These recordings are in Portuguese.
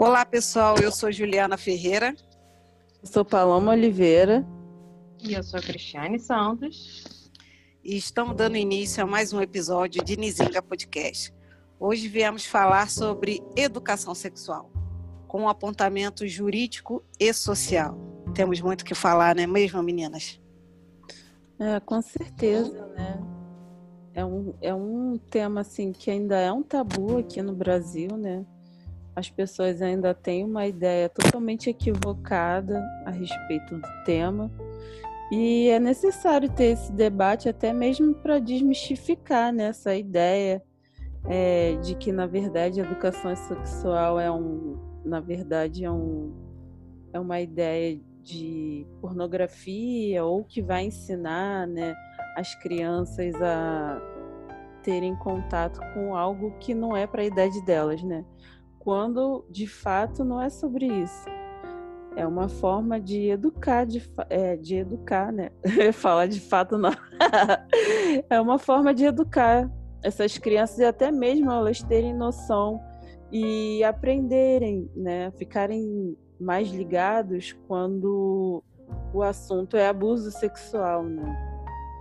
Olá, pessoal. Eu sou Juliana Ferreira. Eu sou Paloma Oliveira. E eu sou Cristiane Santos. E estamos dando início a mais um episódio de Nizinga Podcast. Hoje viemos falar sobre educação sexual, com um apontamento jurídico e social. Temos muito que falar, não é mesmo, meninas? É, com certeza, né? É um, é um tema assim que ainda é um tabu aqui no Brasil, né? As pessoas ainda têm uma ideia totalmente equivocada a respeito do tema. E é necessário ter esse debate até mesmo para desmistificar né, essa ideia é, de que, na verdade, a educação sexual é um, na verdade, é, um, é uma ideia de pornografia ou que vai ensinar né, as crianças a terem contato com algo que não é para a idade delas, né? Quando de fato não é sobre isso. É uma forma de educar, de, é, de educar, né? Falar de fato não. é uma forma de educar essas crianças e até mesmo elas terem noção e aprenderem, né? Ficarem mais ligados quando o assunto é abuso sexual, né?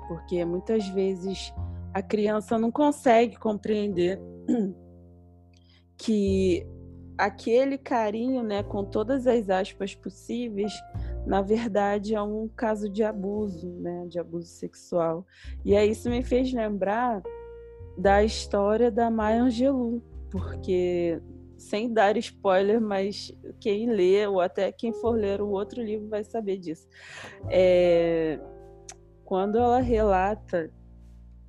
Porque muitas vezes a criança não consegue compreender que aquele carinho, né, com todas as aspas possíveis, na verdade é um caso de abuso, né, de abuso sexual. E aí isso me fez lembrar da história da Maya Angelou, porque sem dar spoiler, mas quem lê ou até quem for ler o outro livro vai saber disso. É, quando ela relata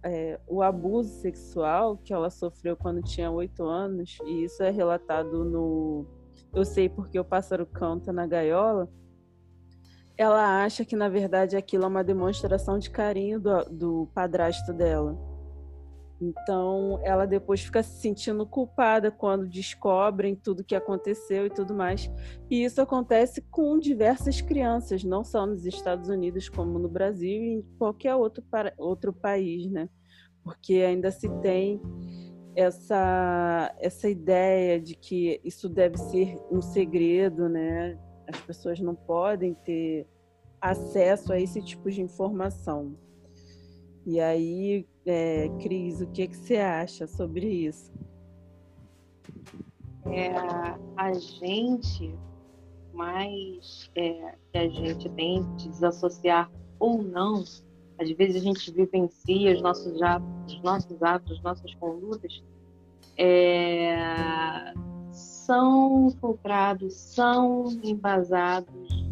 é, o abuso sexual que ela sofreu quando tinha oito anos, e isso é relatado no Eu Sei Porque o Pássaro Canta na Gaiola, ela acha que, na verdade, aquilo é uma demonstração de carinho do, do padrasto dela. Então, ela depois fica se sentindo culpada quando descobrem tudo que aconteceu e tudo mais. E isso acontece com diversas crianças, não só nos Estados Unidos, como no Brasil e em qualquer outro, outro país, né? Porque ainda se tem essa, essa ideia de que isso deve ser um segredo, né? As pessoas não podem ter acesso a esse tipo de informação. E aí, é, Cris, o que, que você acha sobre isso? É, a gente, mais é, que a gente tem que desassociar ou não, às vezes a gente vivencia os nossos atos, os nossos atos, nossas condutas, é, são fulcrados, são embasados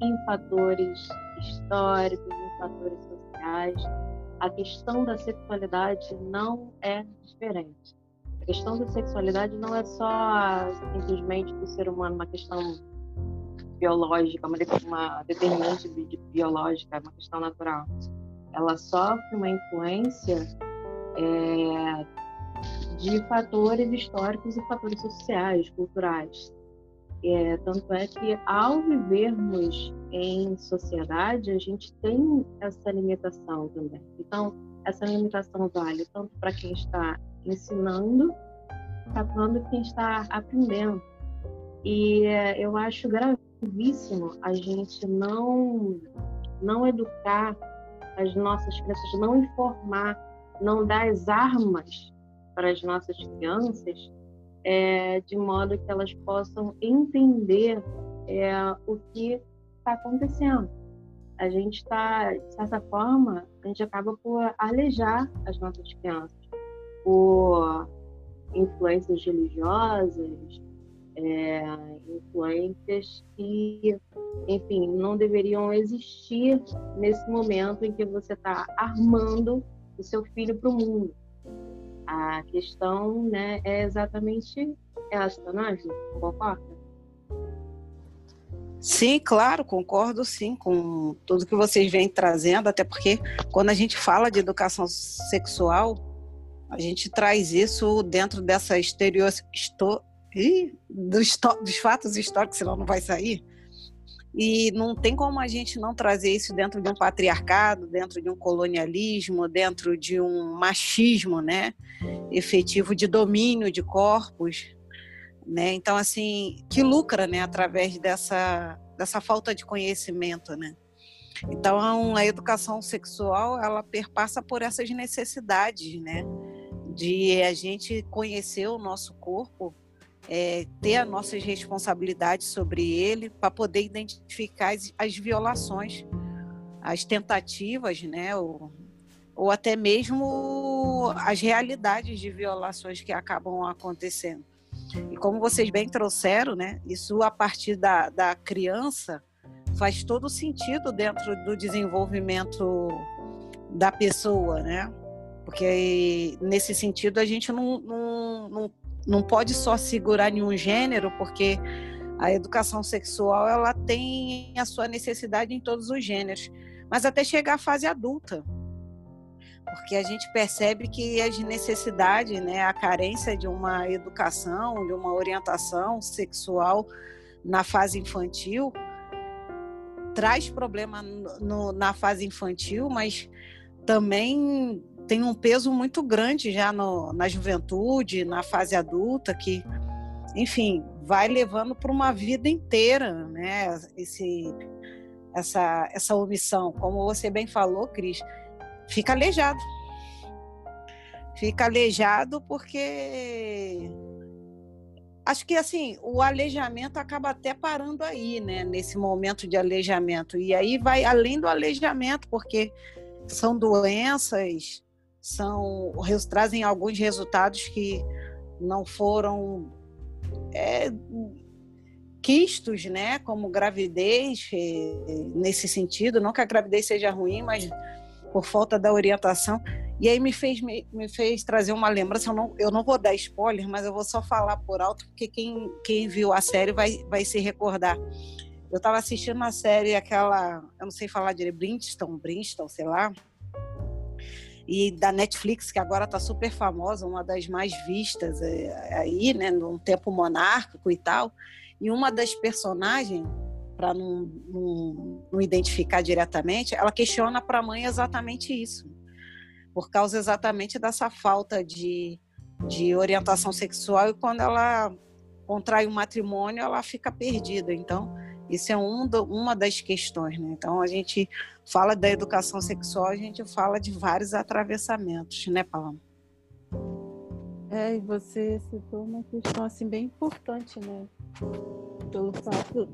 em fatores históricos, em fatores sociais, a questão da sexualidade não é diferente. A questão da sexualidade não é só simplesmente do ser humano, uma questão biológica, uma, uma determinante biológica, uma questão natural. Ela sofre uma influência é, de fatores históricos e fatores sociais, culturais. É, tanto é que ao vivermos em sociedade, a gente tem essa limitação também. Então, essa limitação vale tanto para quem está ensinando, quanto quem está aprendendo. E é, eu acho gravíssimo a gente não, não educar as nossas crianças, não informar, não dar as armas para as nossas crianças é, de modo que elas possam entender é, o que está acontecendo. A gente está, de certa forma, a gente acaba por alejar as nossas crianças por influências religiosas, é, influências que, enfim, não deveriam existir nesse momento em que você está armando o seu filho para o mundo. A questão né, é exatamente essa, não é? Concorda? Sim, claro, concordo sim com tudo que vocês vêm trazendo, até porque quando a gente fala de educação sexual, a gente traz isso dentro dessa exterior, esto, ih, dos, dos fatos históricos, senão não vai sair. E não tem como a gente não trazer isso dentro de um patriarcado, dentro de um colonialismo, dentro de um machismo, né? Efetivo de domínio de corpos. né? Então assim, que lucra, né, através dessa dessa falta de conhecimento, né? Então a educação sexual ela perpassa por essas necessidades, né? De a gente conhecer o nosso corpo, é, ter as nossas responsabilidades sobre ele para poder identificar as, as, violações, as tentativas, né? Ou, ou até mesmo as realidades de violações que acabam acontecendo. E como vocês bem trouxeram, né, isso a partir da, da criança faz todo sentido dentro do desenvolvimento da pessoa, né? Porque nesse sentido a gente não, não, não, não pode só segurar nenhum gênero, porque a educação sexual ela tem a sua necessidade em todos os gêneros, mas até chegar à fase adulta. Porque a gente percebe que as necessidades, né, a carência de uma educação, de uma orientação sexual na fase infantil, traz problema no, na fase infantil, mas também tem um peso muito grande já no, na juventude, na fase adulta, que, enfim, vai levando para uma vida inteira, né? Esse, essa, essa omissão. Como você bem falou, Cris, fica aleijado. Fica aleijado porque acho que assim o aleijamento acaba até parando aí, né? Nesse momento de aleijamento e aí vai além do aleijamento porque são doenças, são trazem alguns resultados que não foram é, quistos, né? Como gravidez eh, nesse sentido, não que a gravidez seja ruim, mas por falta da orientação. E aí me fez, me, me fez trazer uma lembrança. Eu não, eu não vou dar spoiler, mas eu vou só falar por alto, porque quem, quem viu a série vai, vai se recordar. Eu estava assistindo a série, aquela, eu não sei falar direito, Brinstone, Brinstone, sei lá, e da Netflix, que agora está super famosa, uma das mais vistas é, aí, né, num tempo monárquico e tal. E uma das personagens para não, não, não, identificar diretamente, ela questiona para a mãe exatamente isso, por causa exatamente dessa falta de, de orientação sexual e quando ela contrai um matrimônio, ela fica perdida. Então, isso é um do, uma das questões. Né? Então, a gente fala da educação sexual, a gente fala de vários atravessamentos, né, Paloma? É, e você citou uma questão assim bem importante, né? Pelo fato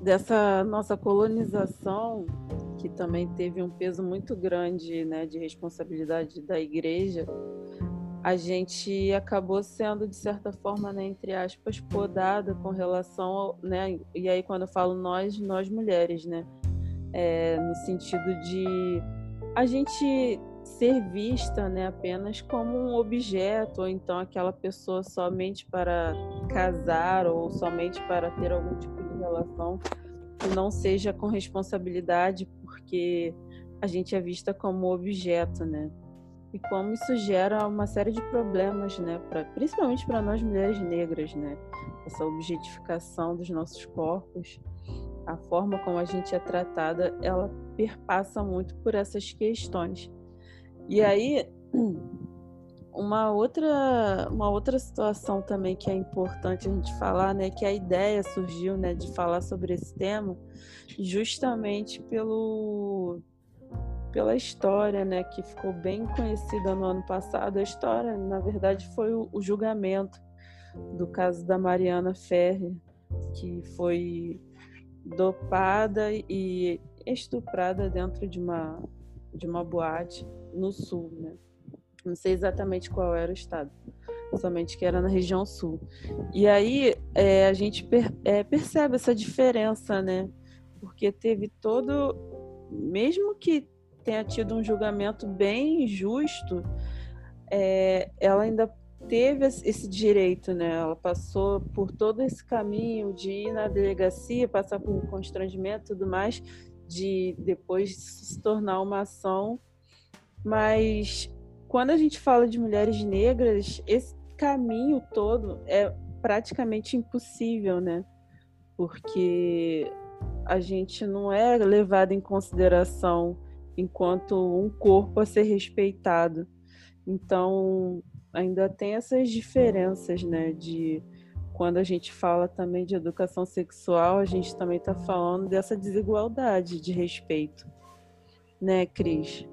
dessa nossa colonização, que também teve um peso muito grande, né, de responsabilidade da igreja, a gente acabou sendo de certa forma, né, entre aspas, podada com relação, ao, né, e aí quando eu falo nós, nós mulheres, né, é, no sentido de a gente ser vista né, apenas como um objeto, ou então aquela pessoa somente para casar ou somente para ter algum tipo de relação que não seja com responsabilidade, porque a gente é vista como objeto, né? E como isso gera uma série de problemas, né? Pra, principalmente para nós mulheres negras, né? Essa objetificação dos nossos corpos, a forma como a gente é tratada, ela perpassa muito por essas questões. E aí, uma outra, uma outra situação também que é importante a gente falar, né, que a ideia surgiu, né, de falar sobre esse tema, justamente pelo pela história, né, que ficou bem conhecida no ano passado. A história, na verdade, foi o, julgamento do caso da Mariana Ferri, que foi dopada e estuprada dentro de uma de uma boate no sul, né? Não sei exatamente qual era o estado, somente que era na região sul. E aí é, a gente per, é, percebe essa diferença, né? Porque teve todo, mesmo que tenha tido um julgamento bem justo, é, ela ainda teve esse direito, né? Ela passou por todo esse caminho de ir na delegacia, passar por um constrangimento e tudo mais, de depois se tornar uma ação mas quando a gente fala de mulheres negras, esse caminho todo é praticamente impossível, né? Porque a gente não é levado em consideração enquanto um corpo a ser respeitado. Então, ainda tem essas diferenças, né, de quando a gente fala também de educação sexual, a gente também está falando dessa desigualdade de respeito, né, Cris?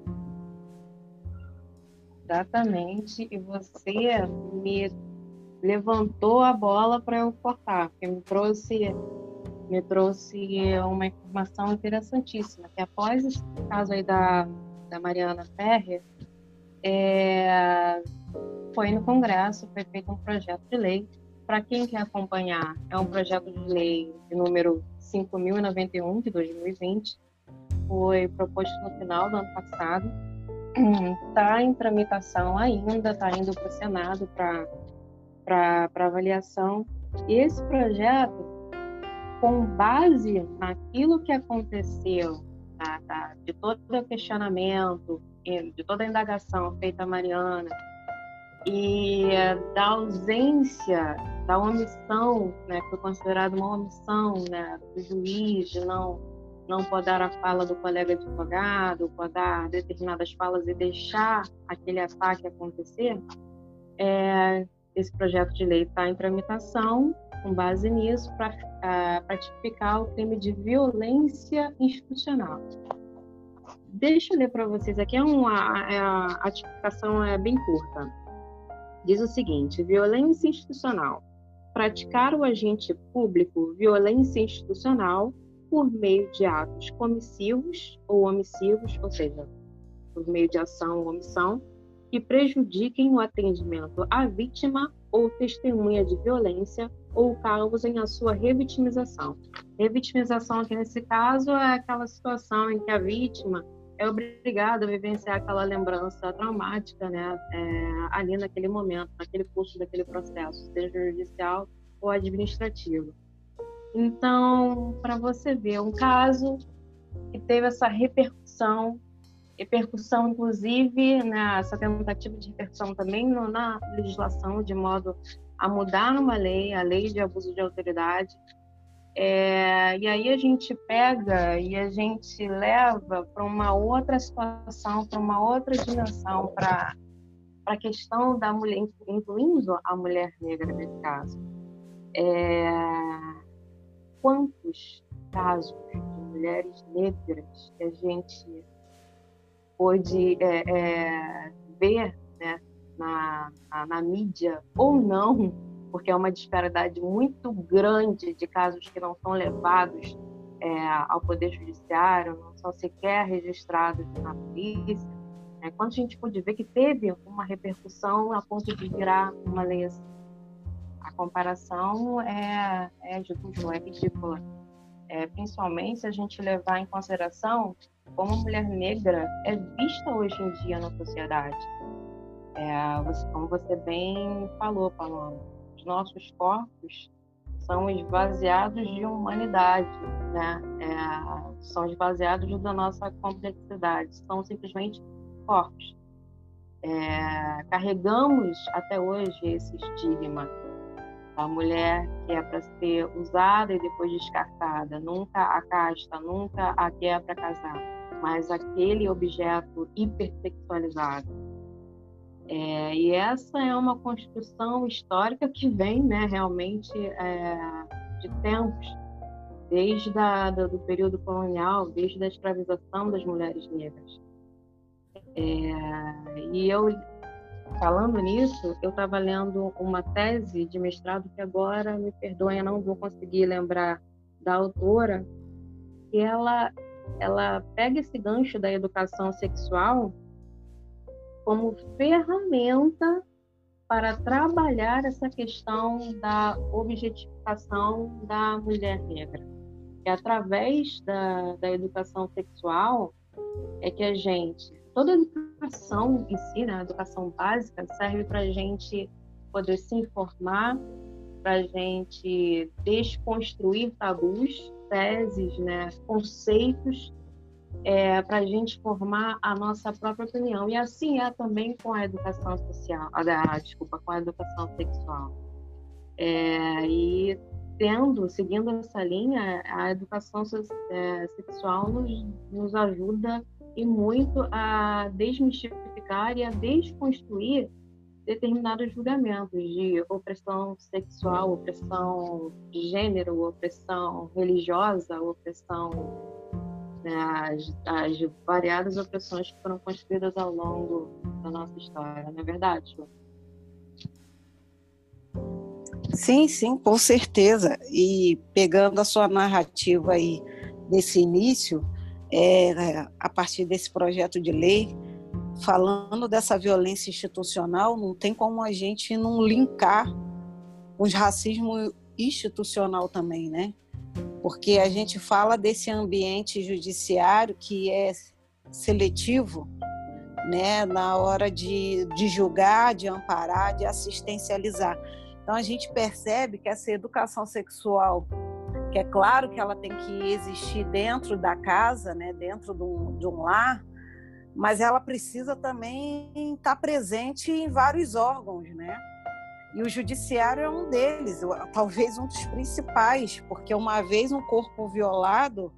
Exatamente. E você me levantou a bola para eu cortar, porque me trouxe me trouxe uma informação interessantíssima, que após esse caso aí da, da Mariana Ferrer, é, foi no Congresso, foi feito um projeto de lei. Para quem quer acompanhar, é um projeto de lei de número 5.091 de 2020, foi proposto no final do ano passado, está em tramitação ainda, está indo para o Senado para avaliação. Esse projeto, com base naquilo que aconteceu, tá, tá, de todo o questionamento, de toda a indagação feita a Mariana, e da ausência, da omissão, né, que foi considerada uma omissão né, do juiz de não não podar a fala do colega advogado, podar determinadas falas e deixar aquele ataque acontecer, é, esse projeto de lei está em tramitação, com base nisso, para tipificar o crime de violência institucional. Deixa eu ler para vocês aqui, é uma, a, a tipificação é bem curta. Diz o seguinte: violência institucional. Praticar o agente público violência institucional por meio de atos comissivos ou omissivos, ou seja, por meio de ação ou omissão, que prejudiquem o atendimento à vítima ou testemunha de violência ou causem a sua revitimização. Revitimização aqui nesse caso é aquela situação em que a vítima é obrigada a vivenciar aquela lembrança traumática, né, é, ali naquele momento, naquele curso daquele processo, seja judicial ou administrativo. Então, para você ver um caso que teve essa repercussão, repercussão inclusive né, tentativa de repercussão também no, na legislação, de modo a mudar numa lei, a lei de abuso de autoridade. É, e aí a gente pega e a gente leva para uma outra situação, para uma outra dimensão, para a questão da mulher, incluindo a mulher negra nesse caso. É, quantos casos de mulheres negras que a gente pôde é, é, ver né, na, na, na, mídia ou não, porque é uma disparidade muito grande de casos que não são levados é, ao Poder Judiciário, não são sequer registrados na polícia. Né? Quando a gente pôde ver que teve uma repercussão a ponto de virar uma lei assim a comparação é, é é ridícula. É, principalmente se a gente levar em consideração como a mulher negra é vista hoje em dia na sociedade. É, você, como você bem falou, Paloma, os nossos corpos são esvaziados de humanidade, né? É, são esvaziados da nossa complexidade, são simplesmente corpos. É, carregamos até hoje esse estigma a mulher que é para ser usada e depois descartada, nunca a casta, nunca a que é para casar, mas aquele objeto hipersexualizado. É, e essa é uma construção histórica que vem né, realmente é, de tempos, desde a, do, do, período colonial, desde a escravização das mulheres negras. É, e eu Falando nisso, eu estava lendo uma tese de mestrado que agora, me perdoem, não vou conseguir lembrar da autora, e ela, ela pega esse gancho da educação sexual como ferramenta para trabalhar essa questão da objetificação da mulher negra. E através da, da educação sexual é que a gente toda a educação em si, né, a educação básica, serve para a gente poder se informar, para a gente desconstruir tabus, teses, né, conceitos, é, para a gente formar a nossa própria opinião. E assim é também com a educação social, a, desculpa, com a educação sexual. É, e tendo, seguindo essa linha, a educação é, sexual nos, nos ajuda e muito a desmistificar e a desconstruir determinados julgamentos de opressão sexual, opressão de gênero, opressão religiosa, opressão né, as, as, variadas opressões que foram construídas ao longo da nossa história, não é verdade? Sim, sim, com certeza. E pegando a sua narrativa aí desse início, é, a partir desse projeto de lei, falando dessa violência institucional, não tem como a gente não linkar os racismo institucional também, né? Porque a gente fala desse ambiente judiciário que é seletivo, né, na hora de, de julgar, de amparar, de assistencializar. Então a gente percebe que essa educação sexual, que é claro que ela tem que existir dentro da casa, né, dentro de um, de um lar, mas ela precisa também estar presente em vários órgãos, né? E o judiciário é um deles, talvez um dos principais, porque uma vez um corpo violado,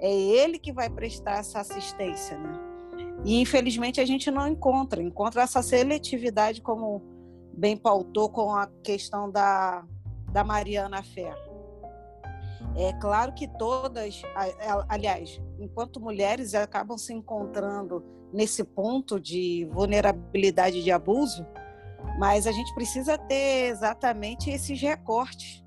é ele que vai prestar essa assistência, né? E infelizmente a gente não encontra, encontra essa seletividade como bem pautou com a questão da, da Mariana Ferro. É claro que todas, aliás, enquanto mulheres acabam se encontrando nesse ponto de vulnerabilidade de abuso, mas a gente precisa ter exatamente esses recortes.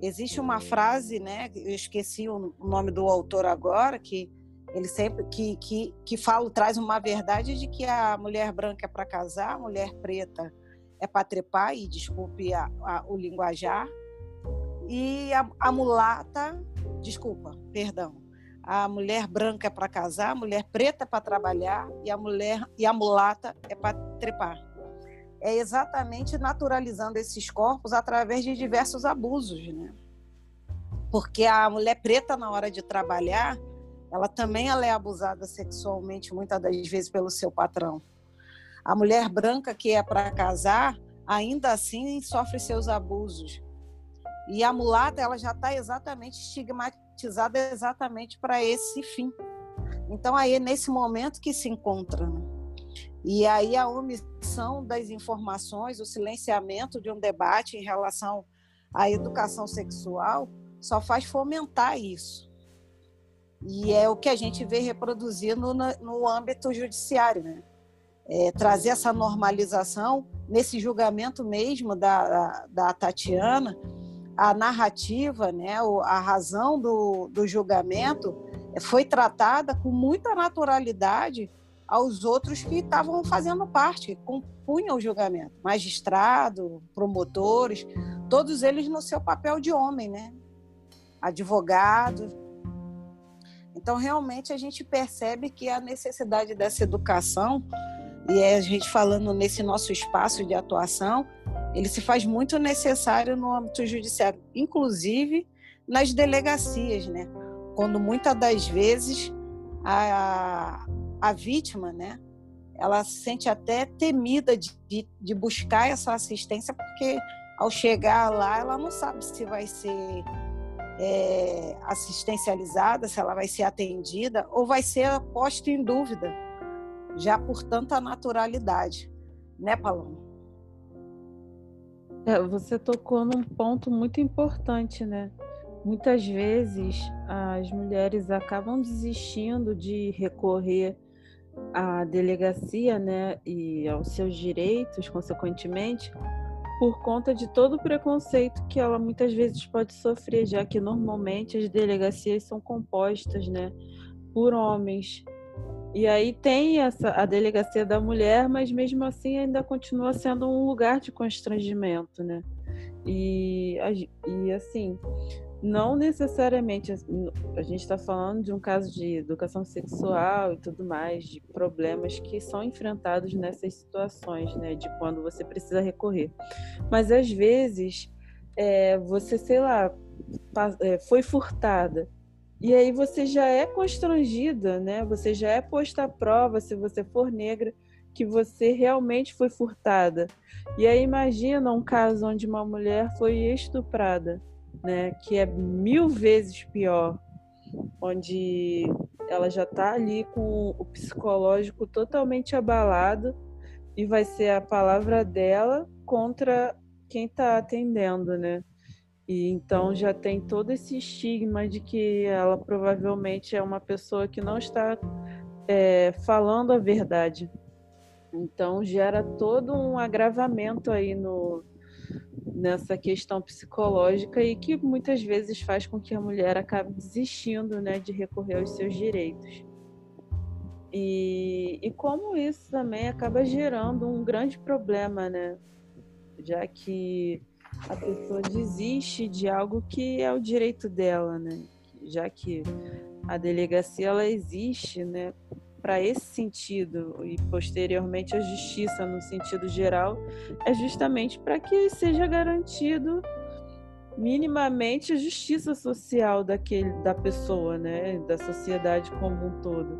Existe uma frase, né? Eu esqueci o nome do autor agora, que ele sempre que, que, que fala, traz uma verdade de que a mulher branca é para casar, a mulher preta é para trepar, e desculpe a, a, o linguajar, e a, a mulata, desculpa, perdão, a mulher branca é para casar, a mulher preta é para trabalhar e a mulher e a mulata é para trepar. É exatamente naturalizando esses corpos através de diversos abusos, né? Porque a mulher preta na hora de trabalhar, ela também ela é abusada sexualmente muitas das vezes pelo seu patrão. A mulher branca que é para casar, ainda assim sofre seus abusos. E a mulata, ela já está exatamente estigmatizada exatamente para esse fim. Então, aí é nesse momento que se encontra. Né? E aí a omissão das informações, o silenciamento de um debate em relação à educação sexual só faz fomentar isso. E é o que a gente vê reproduzindo no, âmbito judiciário, né? É, trazer essa normalização nesse julgamento mesmo da, da Tatiana, a narrativa, né, a razão do, do julgamento foi tratada com muita naturalidade aos outros que estavam fazendo parte, compunham o julgamento, magistrado, promotores, todos eles no seu papel de homem, né? Advogado. Então, realmente, a gente percebe que a necessidade dessa educação, e é a gente falando nesse nosso espaço de atuação, ele se faz muito necessário no âmbito judiciário, inclusive nas delegacias, né? Quando muitas das vezes a, a vítima, né? Ela se sente até temida de, de, buscar essa assistência, porque ao chegar lá ela não sabe se vai ser é, assistencializada, se ela vai ser atendida ou vai ser posta em dúvida, já por tanta naturalidade, né, Paloma? É, você tocou num ponto muito importante, né? Muitas vezes as mulheres acabam desistindo de recorrer à delegacia, né, e aos seus direitos, consequentemente, por conta de todo o preconceito que ela muitas vezes pode sofrer, já que normalmente as delegacias são compostas, né, por homens. E aí tem essa, a delegacia da mulher, mas mesmo assim ainda continua sendo um lugar de constrangimento, né? E, e assim, não necessariamente a gente está falando de um caso de educação sexual e tudo mais, de problemas que são enfrentados nessas situações, né? De quando você precisa recorrer. Mas às vezes é, você, sei lá, é, foi furtada e aí você já é constrangida, né? Você já é posta à prova se você for negra que você realmente foi furtada. E aí imagina um caso onde uma mulher foi estuprada, né? Que é mil vezes pior, onde ela já está ali com o psicológico totalmente abalado e vai ser a palavra dela contra quem está atendendo, né? E então já tem todo esse estigma de que ela provavelmente é uma pessoa que não está é, falando a verdade. Então gera todo um agravamento aí no, nessa questão psicológica e que muitas vezes faz com que a mulher acabe desistindo né, de recorrer aos seus direitos. E, e como isso também acaba gerando um grande problema, né? Já que a pessoa desiste de algo que é o direito dela, né? Já que a delegacia ela existe, né, para esse sentido e posteriormente a justiça no sentido geral é justamente para que seja garantido minimamente a justiça social daquele da pessoa, né, da sociedade como um todo.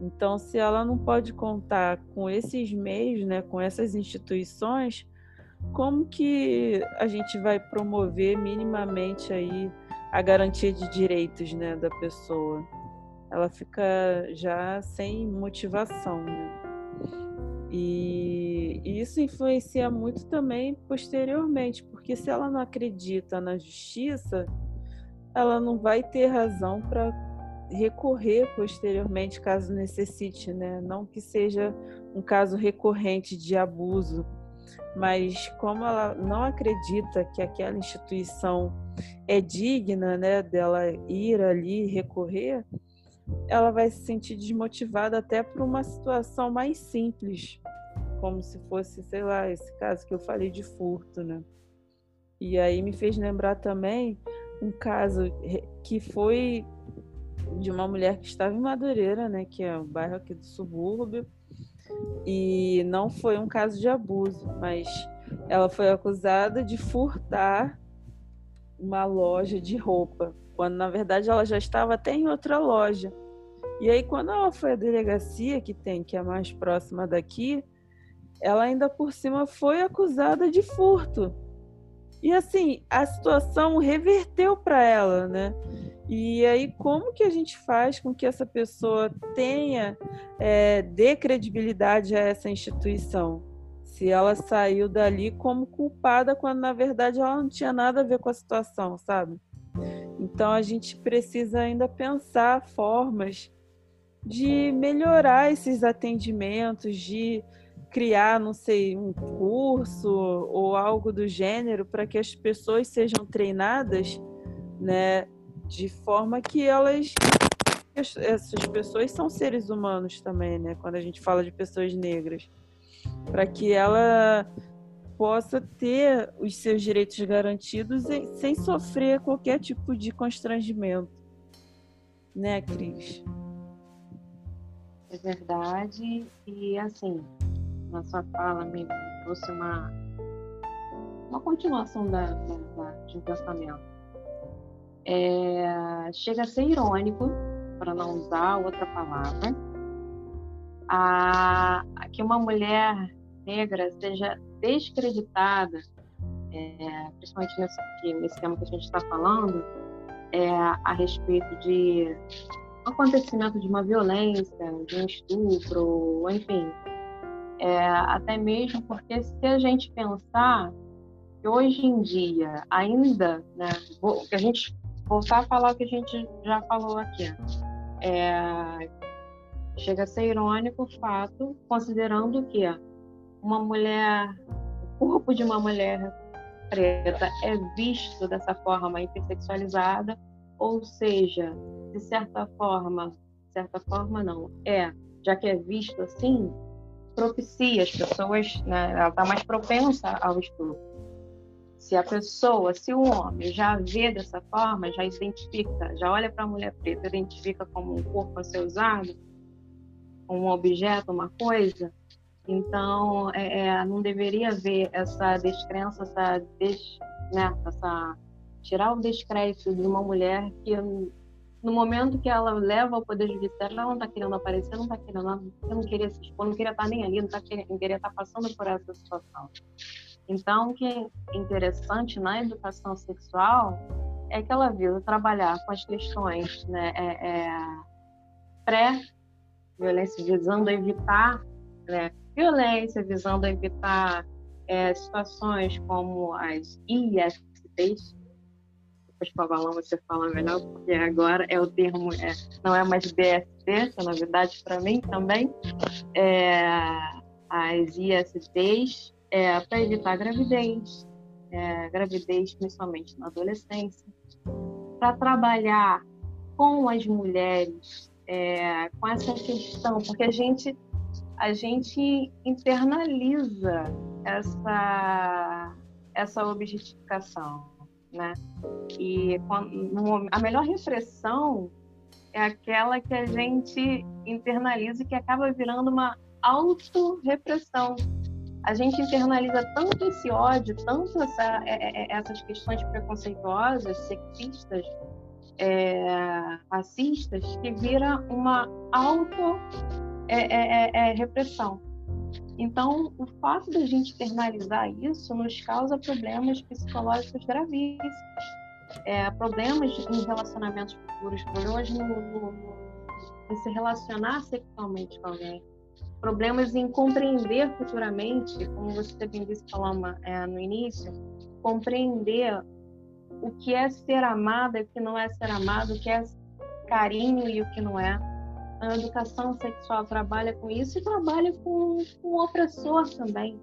Então, se ela não pode contar com esses meios, né, com essas instituições, como que a gente vai promover minimamente aí a garantia de direitos, né, da pessoa? ela fica já sem motivação, né? E, e, isso influencia muito também posteriormente, porque se ela não acredita na justiça, ela não vai ter razão para recorrer posteriormente, caso necessite, né? Não que seja um caso recorrente de abuso, mas como ela não acredita que aquela instituição é digna, né, dela ir ali recorrer, ela vai se sentir desmotivada até por uma situação mais simples, como se fosse, sei lá, esse caso que eu falei de furto, né? E aí me fez lembrar também um caso que foi de uma mulher que estava em Madureira, né, que é um bairro aqui do subúrbio, e não foi um caso de abuso, mas ela foi acusada de furtar uma loja de roupa quando na verdade ela já estava até em outra loja. E aí, quando ela foi à delegacia, que tem, que é mais próxima daqui, ela ainda por cima foi acusada de furto. E assim, a situação reverteu para ela, né? E aí, como que a gente faz com que essa pessoa tenha, é, dê credibilidade a essa instituição? Se ela saiu dali como culpada, quando na verdade ela não tinha nada a ver com a situação, sabe? Então a gente precisa ainda pensar formas de melhorar esses atendimentos, de criar, não sei, um curso ou algo do gênero para que as pessoas sejam treinadas, né, de forma que elas essas pessoas são seres humanos também, né? Quando a gente fala de pessoas negras, para que ela possa ter os seus direitos garantidos sem sofrer qualquer tipo de constrangimento. Né, Cris? É verdade. E, assim, na sua fala me trouxe uma, uma continuação da, da, de um pensamento. É, chega a ser irônico, para não usar outra palavra, a, a que uma mulher negra seja descreditada, é, principalmente nesse, nesse tema que a gente está falando, é, a respeito de acontecimento de uma violência, de um estupro, enfim. É, até mesmo porque se a gente pensar que hoje em dia ainda, né, vou, que a gente voltar a falar o que a gente já falou aqui, é, chega a ser irônico o fato, considerando que uma mulher, o corpo de uma mulher preta é visto dessa forma hipersexualizada, ou seja, de certa forma, certa forma não, é, já que é visto assim, propicia as pessoas, né, ela está mais propensa ao estupro. Se a pessoa, se o homem já vê dessa forma, já identifica, já olha para a mulher preta, identifica como um corpo a ser usado, um objeto, uma coisa, então, é, é, não deveria haver essa descrença, essa, des, né, essa tirar o descrédito de uma mulher que no momento que ela leva ao poder judiciário, ela não está querendo aparecer, não está querendo, ela não queria se expor, não queria estar tá nem ali, não, tá querendo, não queria estar tá passando por essa situação. Então, o que é interessante na educação sexual é que ela visa trabalhar com as questões né, é, é, pré-violência, visando evitar né, violência, visando evitar é, situações como as ISTs. Depois, Pavalão, você fala melhor, porque agora é o termo, é, não é mais BST, é novidade para mim também. É, as ISTs é, para evitar gravidez, é, gravidez principalmente na adolescência, para trabalhar com as mulheres, é, com essa questão, porque a gente a gente internaliza essa essa objetificação, né? E quando, a melhor repressão é aquela que a gente internaliza e que acaba virando uma autorrepressão. A gente internaliza tanto esse ódio, tanto essa, é, é, essas questões preconceituosas, sexistas, é, racistas, que vira uma auto é, é, é, é, repressão. Então, o fato da gente internalizar isso nos causa problemas psicológicos gravíssimos, é, problemas em relacionamentos futuros, problemas no, no, no, em se relacionar sexualmente com alguém, problemas em compreender futuramente, como você bem disse, Paloma, é, no início, compreender o que é ser amada e o que não é ser amado, o que é carinho e o que não é. A educação sexual trabalha com isso e trabalha com, com o opressor também.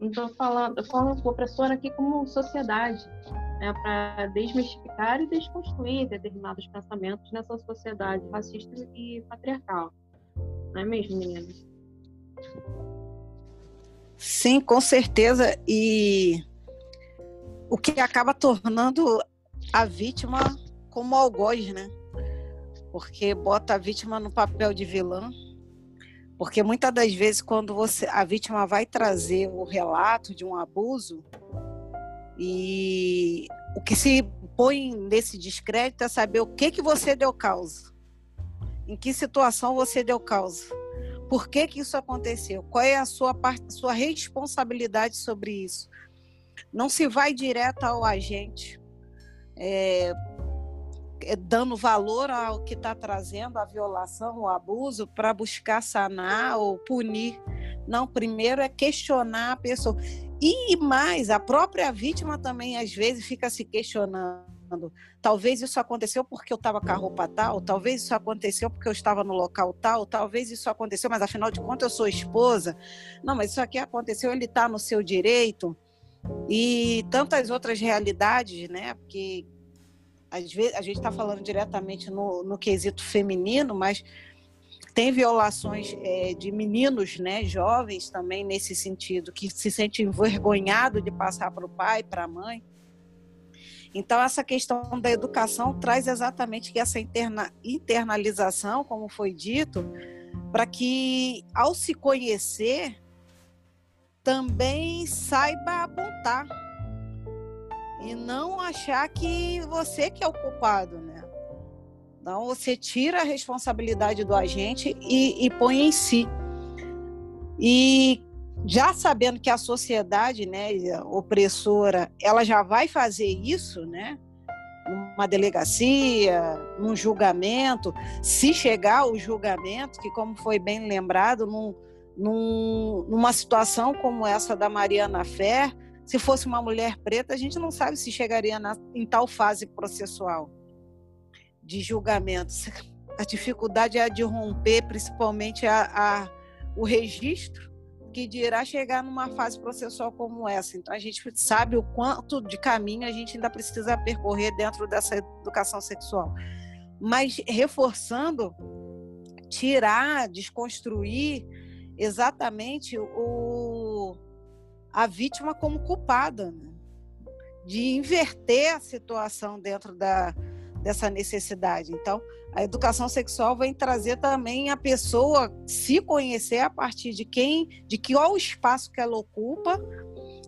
Não estou falando, falando com o opressor aqui como sociedade, né, para desmistificar e desconstruir determinados pensamentos nessa sociedade racista e patriarcal. Não é mesmo, meninas? Sim, com certeza. E o que acaba tornando a vítima como algoz, né? Porque bota a vítima no papel de vilã. Porque muitas das vezes, quando você a vítima vai trazer o relato de um abuso, e o que se põe nesse descrédito é saber o que, que você deu causa. Em que situação você deu causa. Por que, que isso aconteceu? Qual é a sua, sua responsabilidade sobre isso? Não se vai direto ao agente, é, é, dando valor ao que está trazendo, a violação, o abuso, para buscar sanar ou punir. Não, primeiro é questionar a pessoa. E mais, a própria vítima também às vezes fica se questionando. Talvez isso aconteceu porque eu estava com a roupa tal, talvez isso aconteceu porque eu estava no local tal, talvez isso aconteceu, mas afinal de contas eu sou esposa. Não, mas isso aqui aconteceu, ele está no seu direito e tantas outras realidades, né? Porque às vezes a gente está falando diretamente no, no quesito feminino, mas tem violações é, de meninos, né, jovens também nesse sentido, que se sentem envergonhados de passar para o pai, para a mãe. Então, essa questão da educação traz exatamente que essa interna, internalização, como foi dito, para que, ao se conhecer, também saiba apontar e não achar que você que é o culpado, né? Então você tira a responsabilidade do agente e, e põe em si. E já sabendo que a sociedade, né, opressora, ela já vai fazer isso, né? Numa delegacia, num julgamento, se chegar ao julgamento, que como foi bem lembrado, num, num, numa situação como essa da Mariana Fer, se fosse uma mulher preta, a gente não sabe se chegaria na, em tal fase processual de julgamento. A dificuldade é a de romper, principalmente a, a, o registro, que dirá chegar numa fase processual como essa. Então, a gente sabe o quanto de caminho a gente ainda precisa percorrer dentro dessa educação sexual. Mas, reforçando, tirar, desconstruir exatamente o, a vítima como culpada, né? de inverter a situação dentro da, dessa necessidade. Então, a educação sexual vem trazer também a pessoa se conhecer a partir de quem, de que qual o espaço que ela ocupa,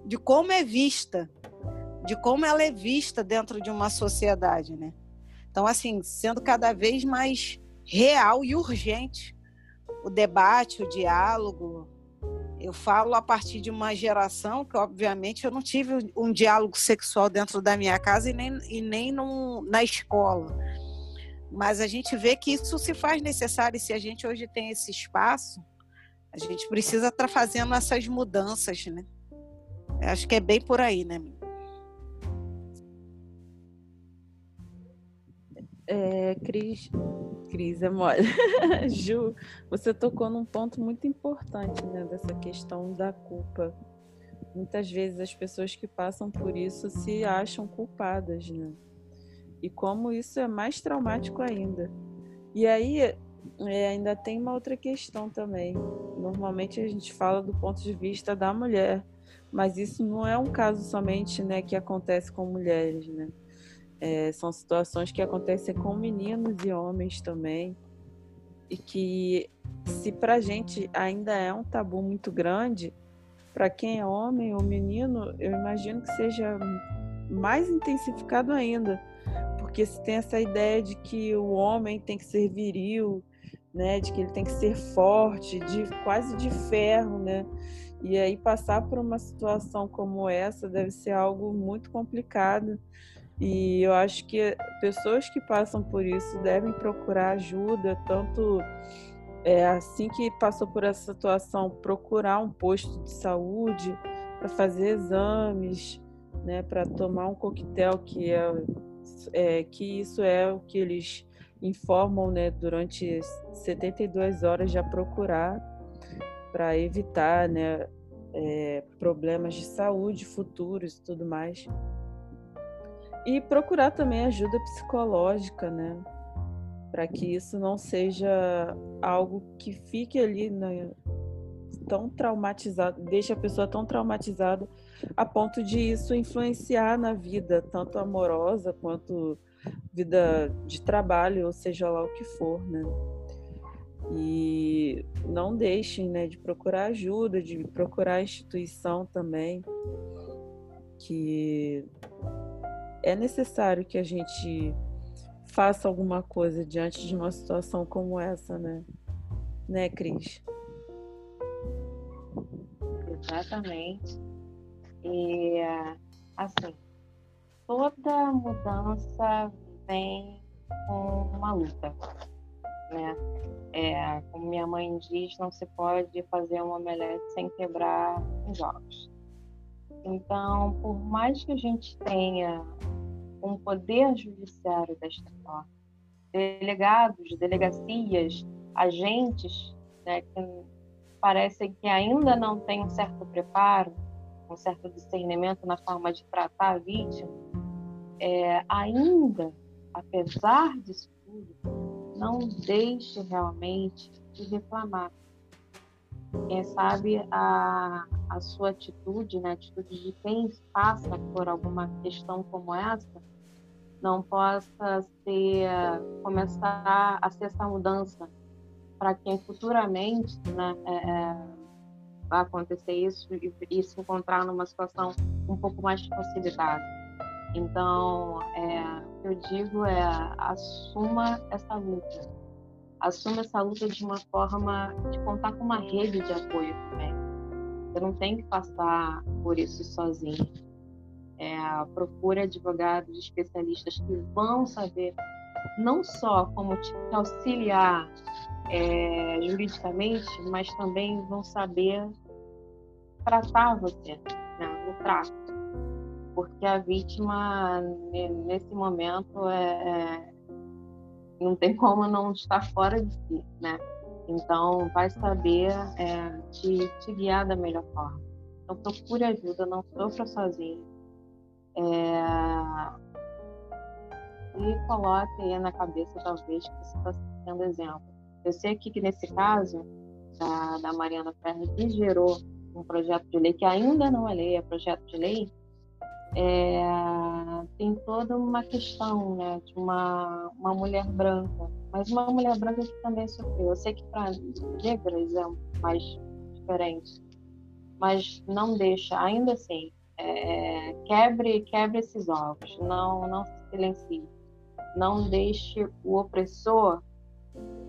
de como é vista, de como ela é vista dentro de uma sociedade, né? Então, assim, sendo cada vez mais real e urgente o debate, o diálogo. Eu falo a partir de uma geração que, obviamente, eu não tive um diálogo sexual dentro da minha casa e nem, e nem na escola. Mas a gente vê que isso se faz necessário e se a gente hoje tem esse espaço, A gente precisa estar tá fazendo essas mudanças, né? Acho que é bem por aí, né? É, Cris, Cris é mole. Ju, você tocou num ponto muito importante, né, dessa questão da culpa. Muitas vezes as pessoas que passam por isso se acham culpadas, né? E como isso é mais traumático ainda. E aí é, ainda tem uma outra questão também. Normalmente a gente fala do ponto de vista da mulher, mas isso não é um caso somente, né, que acontece com mulheres, né? É, são situações que acontecem com meninos e homens também. E que, se para gente ainda é um tabu muito grande, para quem é homem ou menino, eu imagino que seja mais intensificado ainda. Porque se tem essa ideia de que o homem tem que ser viril, né, de que ele tem que ser forte, de quase de ferro, né? E aí passar por uma situação como essa deve ser algo muito complicado e eu acho que pessoas que passam por isso devem procurar ajuda, tanto é, assim que passou por essa situação, procurar um posto de saúde para fazer exames, né, para tomar um coquetel que é, é, que isso é o que eles informam, né, durante 72 horas já procurar para evitar, né, é, problemas de saúde futuros e tudo mais. E procurar também ajuda psicológica, né? Para que isso não seja algo que fique ali né, tão traumatizado, deixe a pessoa tão traumatizada a ponto de isso influenciar na vida, tanto amorosa quanto vida de trabalho, ou seja lá o que for, né? E não deixem né, de procurar ajuda, de procurar instituição também, que é necessário que a gente faça alguma coisa diante de uma situação como essa, né? Né, Cris? Exatamente. E, assim, toda mudança vem com uma luta, né? É, como minha mãe diz, não se pode fazer uma omelete sem quebrar os ovos. Então, por mais que a gente tenha um poder judiciário desta forma, delegados, delegacias, agentes, né, que parecem que ainda não têm um certo preparo, um certo discernimento na forma de tratar a vítima, é, ainda, apesar disso tudo, não deixe realmente de reclamar. Quem sabe a, a sua atitude, né, a atitude de quem passa por alguma questão como essa, não possa ser, começar a ser essa mudança para quem futuramente né, é, é, vai acontecer isso e, e, se encontrar numa situação um pouco mais facilitada. Então, é, o que eu digo é assuma essa luta. Assuma essa luta de uma forma de contar com uma rede de apoio também você não tem que passar por isso sozinho. É, procure advogados especialistas que vão saber não só como te auxiliar é, juridicamente, mas também vão saber tratar você né, no trato. Porque a vítima, nesse momento, é, não tem como não estar fora de si, né? Então, vai saber é, te, te, guiar da melhor forma. Então, procure ajuda, não sofra sozinho. É, e coloque aí na cabeça, talvez, que você está sendo exemplo. Eu sei aqui que nesse caso, da, da Mariana Ferro, que gerou um projeto de lei, que ainda não é lei, é projeto de lei, é, tem toda uma questão né, de uma, uma mulher branca, mas uma mulher branca que também sofreu. Eu sei que para negras é mais diferente, mas não deixa, ainda assim, é, quebre, quebre esses ovos, não, não se silencie, não deixe o opressor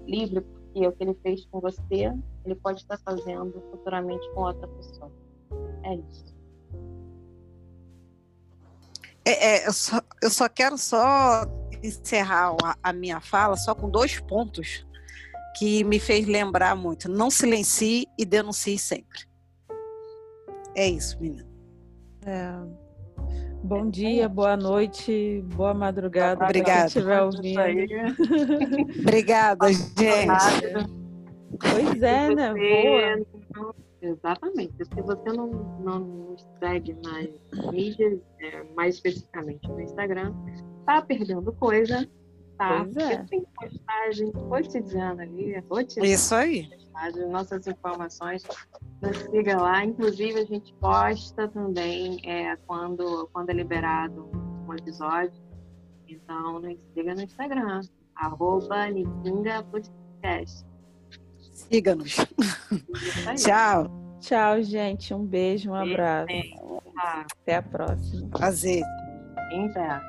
livre, porque o que ele fez com você, ele pode estar fazendo futuramente com outra pessoa. É isso. É, é, eu, só, eu só quero só encerrar a, a, minha fala só com dois pontos que me fez lembrar muito. Não silencie e denuncie sempre. É isso, menina. É. Bom dia, boa noite, boa madrugada. Obrigada. Quem estiver ouvindo. Obrigada, gente. Pois é, né? Boa. Exatamente. Se você não, não nos segue nas mídias, é, mais especificamente no Instagram, tá perdendo coisa, tá? Pois é. Tem postagem cotidiana ali, rotina. Isso aí. postagem, nossas informações. Nos siga lá. Inclusive, a gente posta também é, quando, quando é liberado um episódio. Então, nos siga no Instagram, arroba Podcast. Siga-nos. Tchau. Tchau, gente. Um beijo, um abraço. Até a próxima. Prazer. Até.